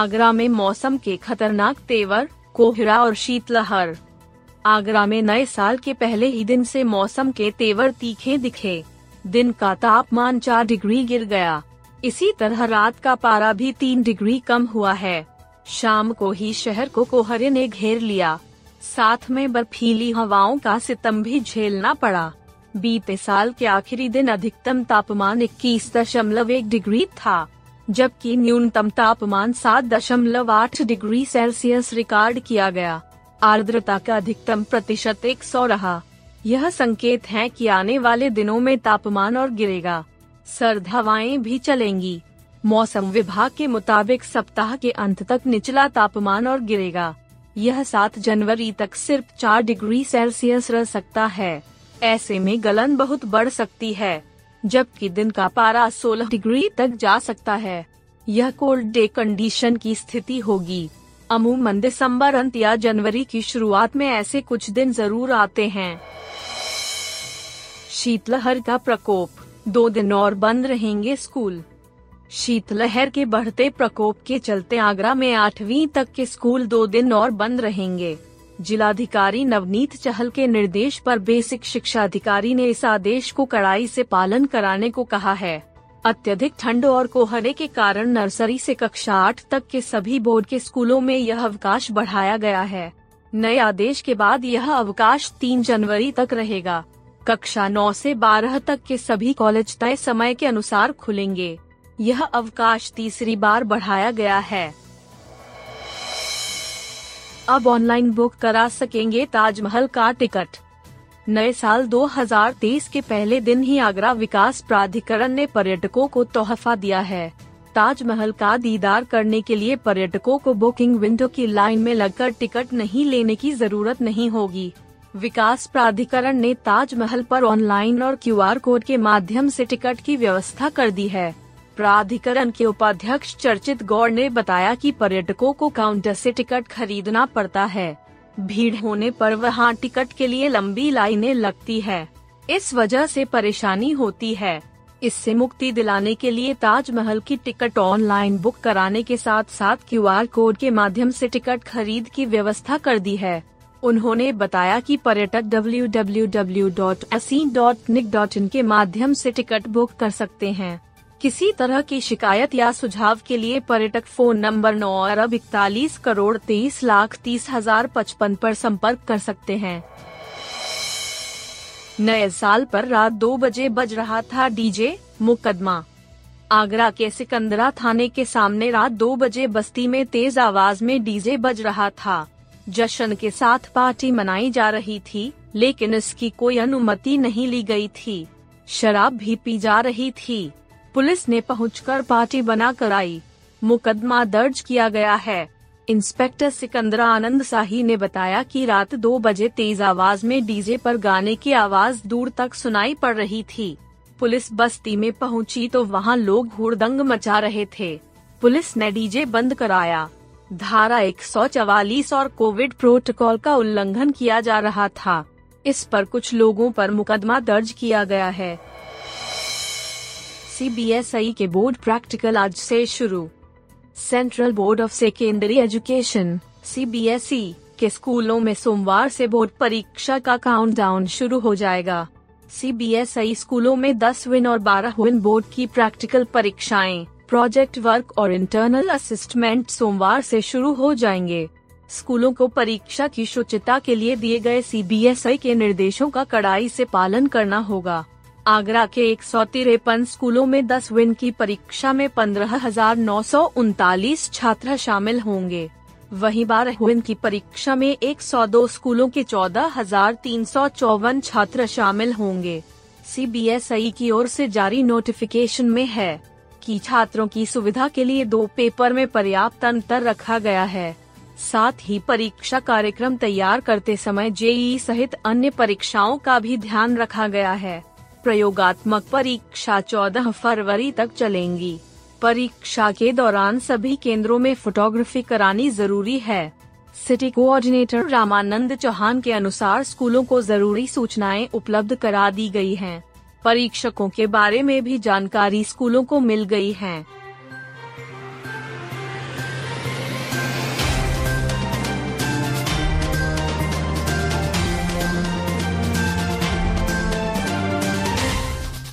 आगरा में मौसम के खतरनाक तेवर, कोहरा और शीतलहर। आगरा में नए साल के पहले ही दिन से मौसम के तेवर तीखे दिखे। दिन का तापमान चार डिग्री गिर गया। इसी तरह रात का पारा भी तीन डिग्री कम हुआ है। शाम को ही शहर को कोहरे ने घेर लिया। साथ में बर्फीली हवाओं का सितम भी झेलना पड़ा। बीते साल के आखिरी दिन अधिकतम तापमान इक्कीस दशमलव एक डिग्री था। जबकि न्यूनतम तापमान सात दशमलव आठ डिग्री सेल्सियस रिकॉर्ड किया गया। आर्द्रता का अधिकतम प्रतिशत एक सौ रहा। यह संकेत है कि आने वाले दिनों में तापमान और गिरेगा। सर्द हवाएँ भी चलेंगी। मौसम विभाग के मुताबिक सप्ताह के अंत तक निचला तापमान और गिरेगा। यह सात जनवरी तक सिर्फ़ चार डिग्री सेल्सियस रह सकता है। ऐसे में गलन बहुत बढ़ सकती है। जबकि दिन का पारा 16 डिग्री तक जा सकता है। यह कोल्ड डे कंडीशन की स्थिति होगी। अमूमन दिसंबर अंत या जनवरी की शुरुआत में ऐसे कुछ दिन ज़रूर आते हैं। शीतलहर का प्रकोप। दो दिन और बंद रहेंगे स्कूल। शीतलहर के बढ़ते प्रकोप के चलते आगरा में आठवीं तक के स्कूल दो दिन और बंद रहेंगे। जिलाधिकारी नवनीत चहल के निर्देश पर बेसिक शिक्षा अधिकारी ने इस आदेश को कड़ाई से पालन कराने को कहा है। अत्यधिक ठंड और कोहरे के कारण नर्सरी से कक्षा आठ तक के सभी बोर्ड के स्कूलों में यह अवकाश बढ़ाया गया है। नए आदेश के बाद यह अवकाश तीन जनवरी तक रहेगा। कक्षा नौ से बारह तक के सभी कॉलेज तय समय के अनुसार खुलेंगे। यह अवकाश तीसरी बार बढ़ाया गया है। अब ऑनलाइन बुक करा सकेंगे ताजमहल का टिकट। नए साल 2023 के पहले दिन ही आगरा विकास प्राधिकरण ने पर्यटकों को तोहफा दिया है। ताजमहल का दीदार करने के लिए पर्यटकों को बुकिंग विंडो की लाइन में लगकर टिकट नहीं लेने की ज़रूरत नहीं होगी। विकास प्राधिकरण ने ताजमहल पर ऑनलाइन और क्यूआर कोड के माध्यम से टिकट की व्यवस्था कर दी है। प्राधिकरण के उपाध्यक्ष चर्चित गौड़ ने बताया कि पर्यटकों को काउंटर से टिकट खरीदना पड़ता है। भीड़ होने पर वहाँ टिकट के लिए लंबी लाइनें लगती है। इस वजह से परेशानी होती है। इससे मुक्ति दिलाने के लिए ताजमहल की टिकट ऑनलाइन बुक कराने के साथ साथ क्यूआर कोड के माध्यम से टिकट खरीद की व्यवस्था कर दी है। उन्होंने बताया कि पर्यटक www.asi.nic.in के माध्यम से टिकट बुक कर सकते हैं। किसी तरह की शिकायत या सुझाव के लिए पर्यटक फ़ोन नंबर नौ अरब इकतालीस करोड़ तेईस लाख तीस हज़ार पचपन आरोप संपर्क कर सकते हैं। नए साल पर रात दो बजे बज रहा था डीजे मुकदमा। आगरा के सिकंदरा थाने के सामने रात दो बजे बस्ती में तेज आवाज़ में डीजे बज रहा था। जश्न के साथ पार्टी मनाई जा रही थी, लेकिन इसकी कोई अनुमति नहीं ली गई थी। शराब भी पी जा रही थी। पुलिस ने पहुंचकर पार्टी बना आई। मुकदमा दर्ज किया गया है। इंस्पेक्टर सिकंदरा आनंद शाही ने बताया कि रात दो बजे तेज आवाज़ में डीजे पर गाने की आवाज़ दूर तक सुनाई पड़ रही थी। पुलिस बस्ती में पहुँची तो वहाँ लोग हुड़दंग मचा रहे थे। पुलिस ने डीजे बंद कराया। धारा 144 और कोविड प्रोटोकॉल का उल्लंघन किया जा रहा था। इस पर कुछ लोगों पर मुकदमा दर्ज किया गया है। सीबीएसई के बोर्ड प्रैक्टिकल आज से शुरू। Central Board of Secondary Education CBSE के स्कूलों में सोमवार से बोर्ड परीक्षा का काउंटडाउन शुरू हो जाएगा। सीबीएसई स्कूलों में 10 विन और 12 विन बोर्ड की प्रैक्टिकल परीक्षाएँ प्रोजेक्ट वर्क और इंटरनल असिस्टमेंट सोमवार से शुरू हो जाएँगे। स्कूलों को परीक्षा की शुचिता के लिए दिए गए सीबीएसई के निर्देशों का कड़ाई से पालन करना होगा। आगरा के एक सौ तिरपन स्कूलों में 10 विन की परीक्षा में पंद्रह हज़ार नौ सौ उनतालीस छात्र शामिल होंगे। वहीं विन की परीक्षा में 102 स्कूलों के चौदह हज़ार तीन सौ चौवन छात्र शामिल होंगे। सीबीएसई की ओर से जारी नोटिफिकेशन में है की छात्रों की सुविधा के लिए दो पेपर में पर्याप्त अंतर रखा गया है। साथ ही परीक्षा कार्यक्रम तैयार करते समय जेई सहित अन्य परीक्षाओं का भी ध्यान रखा गया है। प्रयोगात्मक परीक्षा 14 फरवरी तक चलेंगी। परीक्षा के दौरान सभी केंद्रों में फोटोग्राफी करानी ज़रूरी है। सिटी कोऑर्डिनेटर रामानंद चौहान के अनुसार स्कूलों को ज़रूरी सूचनाएँ उपलब्ध करा दी गई हैं। परीक्षकों के बारे में भी जानकारी स्कूलों को मिल गई है।